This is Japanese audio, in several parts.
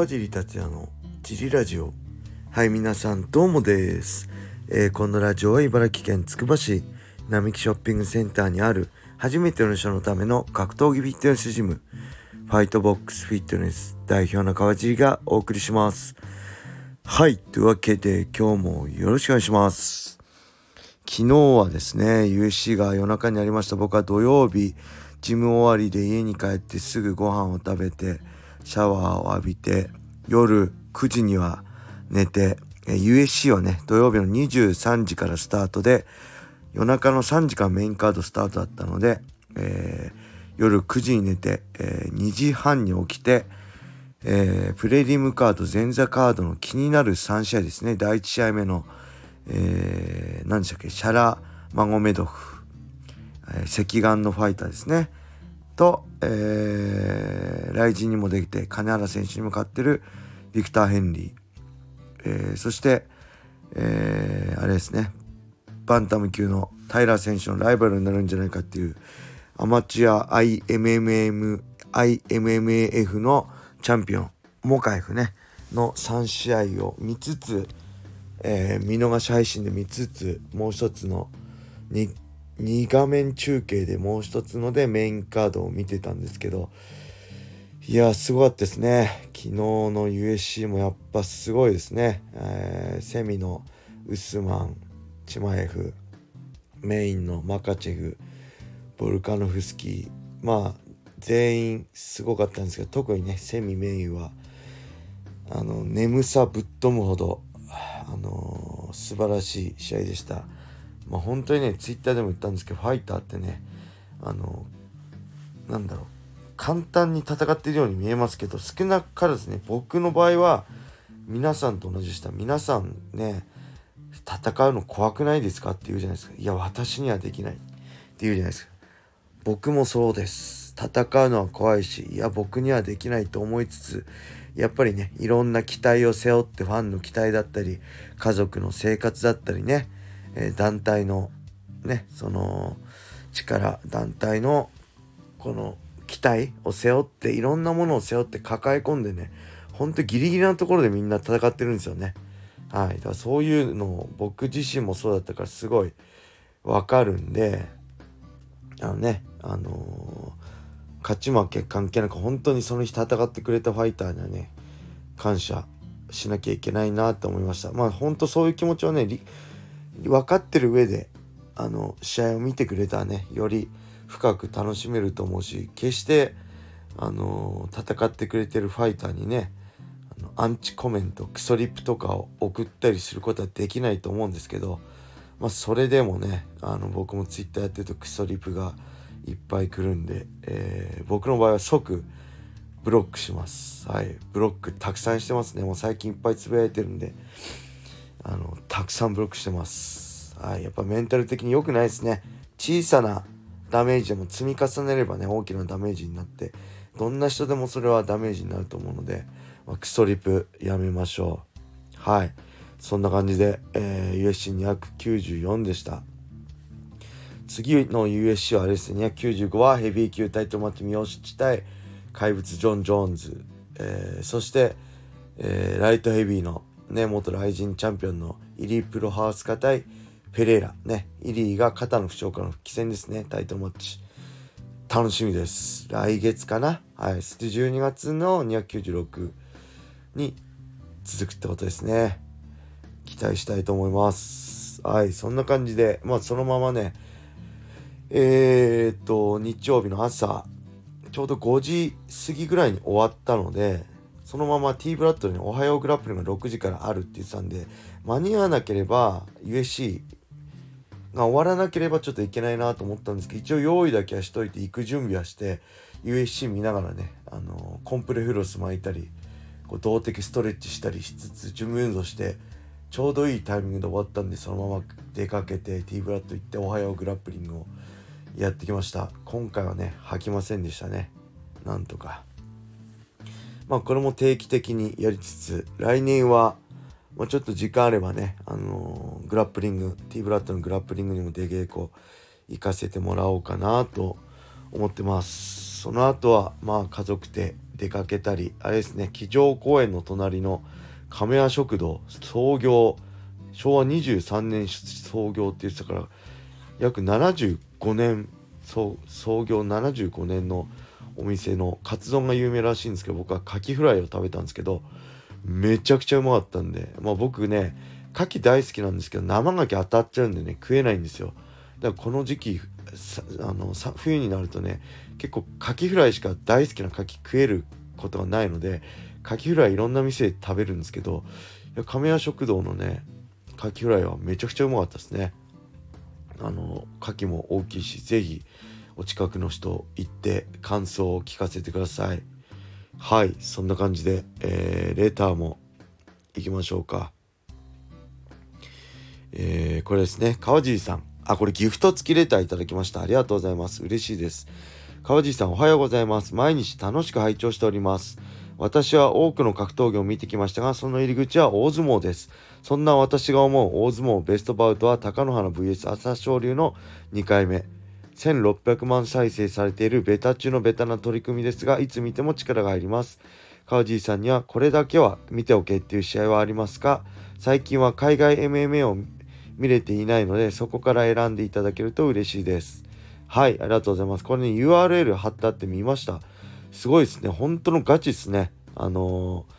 川尻達也のジリラジオ。はい皆さんどうもです、えーこのラジオは茨城県つくば市並木ショッピングセンターにある初めての人のための格闘技フィットネスジムファイトボックスフィットネス代表の川尻がお送りします。はいというわけで今日もよろしくお願いします。昨日はですね UC が夜中にありました。僕は土曜日ジム終わりで家に帰ってすぐご飯を食べてシャワーを浴びて夜9時には寝てえ USC はね土曜日の23時からスタートで夜中の3時からメインカードスタートだったので、えー夜9時に寝て、えー2時半に起きて、えープレリムカード前座カードの気になる3試合ですね。第1試合目の、えー何でしたっけ？シャラ・マゴメドフ、えー赤眼のファイターですね。と、えー、ライジンにもできて金原選手にも勝ってるビクター・ヘンリー、えーそして、えーあれですね。バンタム級のタイラー選手のライバルになるんじゃないかっていうアマチュア IMMM IMMAF のチャンピオンモカエフね。の3試合を見つつ、えー見逃し配信で見つつもう一つの 2, 2画面中継でもう一つのでメインカードを見てたんですけどいやすごかったですね昨日の USC もやっぱすごいですね、えーセミのウスマンチマエフメインのマカチェフボルカノフスキーまあ全員すごかったんですけど特にねセミメインはあの眠さぶっ飛ぶほどあのー素晴らしい試合でした。まあ本当にねツイッターでも言ったんですけどファイターってねあのなんだろう簡単に戦っているように見えますけど少なからずね僕の場合は皆さんと同じでした。皆さんね戦うの怖くないですかって言うじゃないですか。いや私にはできない。って言うじゃないですか。僕もそうです。戦うのは怖いしいや僕にはできないと思いつつやっぱりねいろんな期待を背負ってファンの期待だったり家族の生活だったりね、え団体のねその力団体のこの期待を背負っていろんなものを背負って抱え込んでねほんとギリギリなところでみんな戦ってるんですよね。はい、だからそういうのを僕自身もそうだったからすごいわかるんであのねあのー勝ち負け関係なく本当にその日戦ってくれたファイターにはね感謝しなきゃいけないなと思いましたまあ本当そういう気持ちをね分かってる上であの試合を見てくれたらねより深く楽しめると思うし決してあの戦ってくれてるファイターにねあのアンチコメントクソリップとかを送ったりすることはできないと思うんですけどまあそれでもねあの僕もツイッターやってるとクソリップがいっぱい来るんで、えー僕の場合は即ブロックします。はい。ブロックたくさんしてますね。もう最近いっぱいつぶやいてるんで。あのたくさんブロックしてます。はいやっぱメンタル的に良くないですね。小さなダメージでも積み重ねればね大きなダメージになってどんな人でもそれはダメージになると思うので、まあクソリプやめましょう。はい。そんな感じで、えー、USC294 でした。次の USC はあれですね。295はヘビー級タイトルマッチ三好対怪物ジョン・ジョーンズ、えーそして、えーライトヘビーの、ね、元ライジンチャンピオンのイリー・プロハースカ対ペレイラ、ね、イリーが肩の負傷からの復帰戦ですね。タイトルマッチ。楽しみです。来月かな？はい。そして12月の296に続くってことですね。期待したいと思います。はい。そんな感じでまあそのままねえー、っと日曜日の朝ちょうど5時過ぎぐらいに終わったのでそのまま T ブラッドに「おはようグラップリング」が6時からあるって言ってたんで間に合わなければ USC が終わらなければちょっといけないなと思ったんですけど一応用意だけはしといて行く準備はして USC 見ながらねあのコンプレフロス巻いたりこう動的ストレッチしたりしつつ準備運動してちょうどいいタイミングで終わったんでそのまま出かけて T ブラッド行って「おはようグラップリング」をやってきました。今回はね吐きませんでしたね。なんとか。まあこれも定期的にやりつつ来年は、まあ、ちょっと時間あればねあのーグラップリング T ブラッドのグラップリングにも出稽古行かせてもらおうかなと思ってます。その後はまあ家族で出かけたりあれですね机上公園の隣の亀屋食堂創業昭和23年創業って言ってたから約75年創業75年のお店のカツ丼が有名らしいんですけど僕はカキフライを食べたんですけどめちゃくちゃうまかったんでまあ僕ね牡蠣大好きなんですけど生牡蠣当たっちゃうんでね食えないんですよ。だからこの時期あの冬になるとね結構カキフライしか大好きな牡蠣食えることがないのでカキフライいろんな店で食べるんですけど亀屋食堂のねカキフライはめちゃくちゃうまかったですね。あの牡蠣も大きいし是非お近くの人行って感想を聞かせてください。はいそんな感じで、えー、レターも行きましょうか。えー、これですね。川尻さん。あこれギフト付きレターいただきました。ありがとうございます。嬉しいです。川尻さんおはようございます。毎日楽しく拝聴しております。私は多くの格闘技を見てきましたが、その入り口は大相撲です。そんな私が思う大相撲ベストバウトは貴乃花 VS 朝青龍の2回目。1600万再生されているベタ中のベタな取り組みですが、いつ見ても力が入ります。川尻さんにはこれだけは見ておけっていう試合はありますか？最近は海外 MMA を見れていないので、そこから選んでいただけると嬉しいです。はい、ありがとうございます。これね、URL 貼ってあって見ました。すごいですね。本当のガチですね。あのー、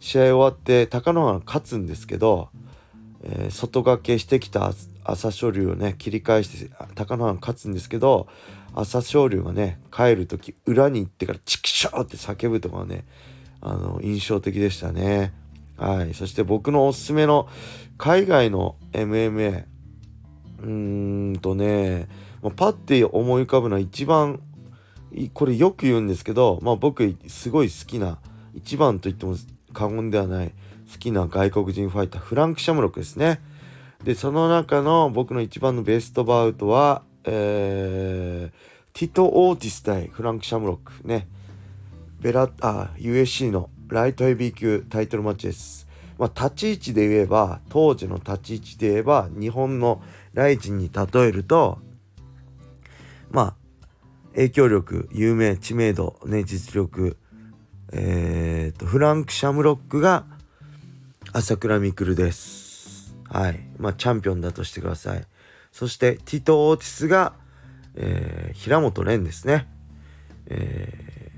試合終わって貴乃花勝つんですけど、えー、外掛けしてきた朝青龍をね切り返して貴乃花勝つんですけど朝青龍がね帰る時裏に行ってから「チキショー!」って叫ぶとかねあの印象的でしたね。はい、そして僕のおすすめの海外の MMA うーんとねパッて思い浮かぶのは一番これよく言うんですけど、まあ、僕すごい好きな一番と言っても過言ではない好きな外国人ファイターフランク・シャムロックですね。でその中の僕の一番のベストバウトは、えー、ティト・オーティス対フランク・シャムロックねベラあ USC のライトヘビー級タイトルマッチです。まあ、立ち位置で言えば当時の立ち位置で言えば日本のライジンに例えるとまあ影響力有名知名度ね実力えー、とフランク・シャムロックが朝倉未来です。はい。まあ、チャンピオンだとしてください。そして、ティト・オーティスが、えー、平本蓮ですね。え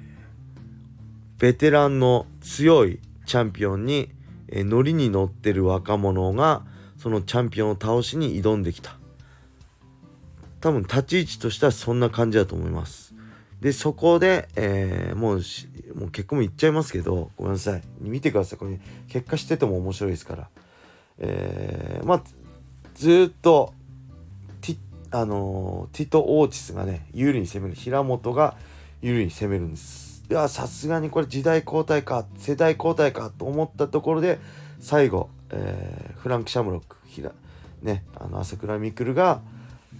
ー、ベテランの強いチャンピオンに、えー、ノリに乗ってる若者が、そのチャンピオンを倒しに挑んできた。多分立ち位置としてはそんな感じだと思います。で、そこで、えー、もうもう結婚も言っちゃいますけど、ごめんなさい。見てください。これ、結果してても面白いですから。えー、まあ、ずっと、ティ、あのー、ティト・オーティスがね、有利に攻める。平本が有利に攻めるんです。いや、さすがにこれ時代交代か、世代交代かと思ったところで、最後、えー、フランク・シャムロック、ひら、ね、あの、朝倉未来が、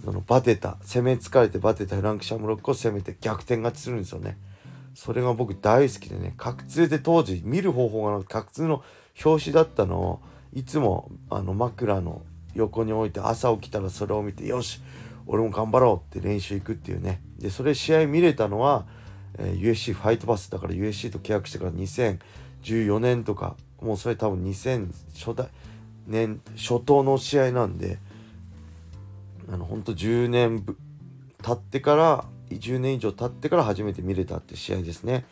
そのバテた攻め疲れてバテたフランク・シャムロックを攻めて逆転勝ちするんですよね。それが僕大好きでね角通で当時見る方法がなくて角通の表紙だったのをいつもあの枕の横に置いて朝起きたらそれを見てよし俺も頑張ろうって練習行くっていうね。でそれ試合見れたのは、えー、USC ファイトパスだから USC と契約してから2014年とかもうそれ多分2000初代年初頭の試合なんであのほんと10年経ってから10年以上経ってから初めて見れたって試合ですね。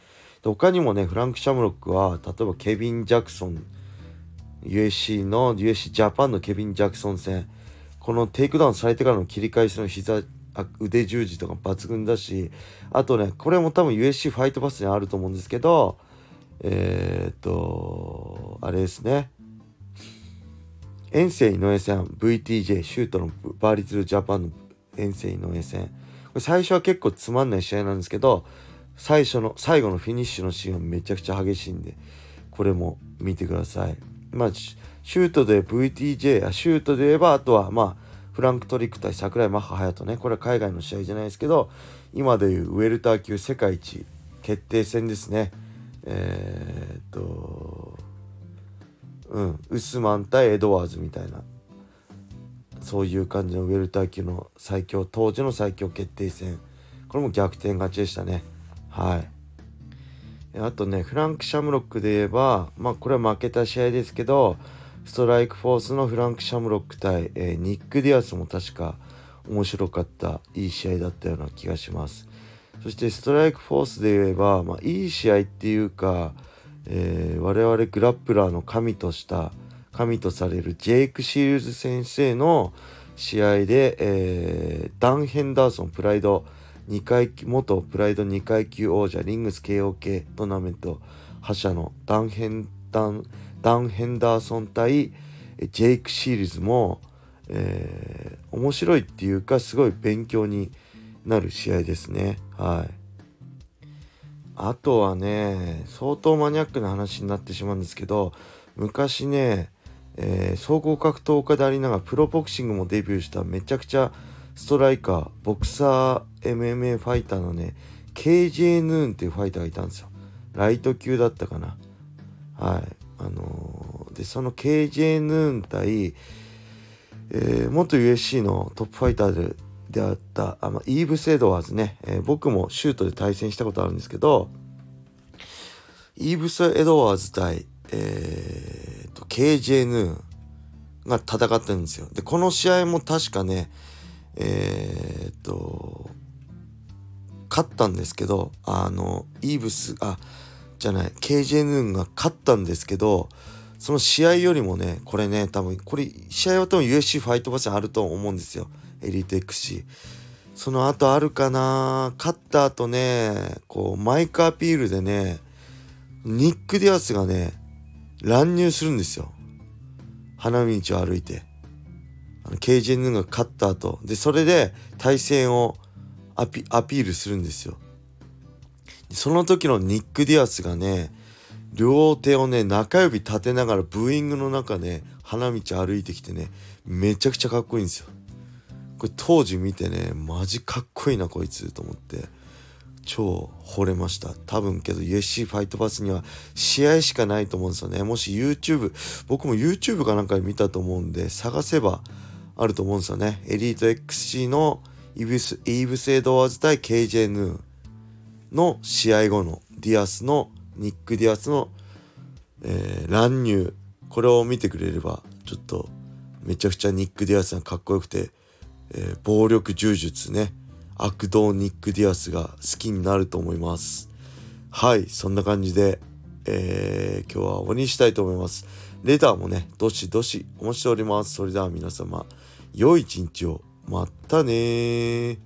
で他にもねフランク・シャムロックは例えばケビン・ジャクソン USC の USC ジャパンのケビン・ジャクソン戦。このテイクダウンされてからの切り返しの膝腕十字とか抜群だしあとねこれも多分 USC ファイトパスにあると思うんですけどえー、っとあれですね。エンセン井上戦 VTJ シュートのバーリトゥードジャパンのエンセン井上戦。最初は結構つまんない試合なんですけど最初の最後のフィニッシュのシーンはめちゃくちゃ激しいんでこれも見てください。まあシュートで VTJ やシュートで言えばあとはまあフランクトリック対桜井マッハ隼人ね。これは海外の試合じゃないですけど今でいうウェルター級世界一決定戦ですね。えー、っとうんウスマン対エドワーズみたいな。そういう感じのウェルター級の最強当時の最強決定戦。これも逆転勝ちでしたね。はい。あとねフランク・シャムロックで言えばまあこれは負けた試合ですけどストライクフォースのフランク・シャムロック対、えー、ニック・ディアスも確か面白かったいい試合だったような気がします。そしてストライクフォースで言えば、まあ、いい試合っていうか、えー、我々グラップラーの神とした神とされるジェイク・シールズ先生の試合で、えー、ダン・ヘンダーソンプライド2階元プライド2階級王者リングス KOK トーナメント覇者のダンヘンダンダン・ヘンダーソン対ジェイク・シールズも、えー、面白いっていうかすごい勉強になる試合ですね。はい。あとはね相当マニアックな話になってしまうんですけど昔ね、えー、総合格闘家でありながらプロボクシングもデビューしためちゃくちゃストライカーボクサー MMA ファイターのね KJ ヌーンっていうファイターがいたんですよ。ライト級だったかな。はい。あのー、でその KJ ヌーン対、えー、元 USC のトップファイターでであったあ、まあ、イーブス・エドワーズね、えー、僕もシュートで対戦したことあるんですけどイーブス・エドワーズ対、えーと、KJ ヌーンが戦ってるんですよ。でこの試合も確かねえー、っと勝ったんですけどあのイーブスあじゃない KJ ヌーが勝ったんですけどその試合よりもねこれね多分これ試合は多分 USC ファイトバスあると思うんですよ。エリート XC その後あるかな勝った後ねこうマイクアピールでねニック・ディアスがね乱入するんですよ。花道を歩いて。あの KJ ヌーが勝った後。でそれで対戦をアピールするんですよ。その時のニック・ディアスがね両手をね中指立てながらブーイングの中ね花道歩いてきてねめちゃくちゃかっこいいんですよ。これ当時見てねマジかっこいいなこいつと思って。超惚れました。多分けど USC ファイトパスには試合しかないと思うんですよね。もし YouTube 僕も YouTube かなんかで見たと思うんで探せばあると思うんですよね。エリート XC のイブスイーブス・エドワーズ対 KJ ヌーの試合後のディアスのニック・ディアスの、えー、乱入。これを見てくれればちょっとめちゃくちゃニック・ディアスがかっこよくて、えー、暴力柔術ね。悪道ニック・ディアスが好きになると思います。はいそんな感じで、えー、今日は終わりにしたいと思います。レターもねどしどしお待ちしております。それでは皆様良い一日を。またね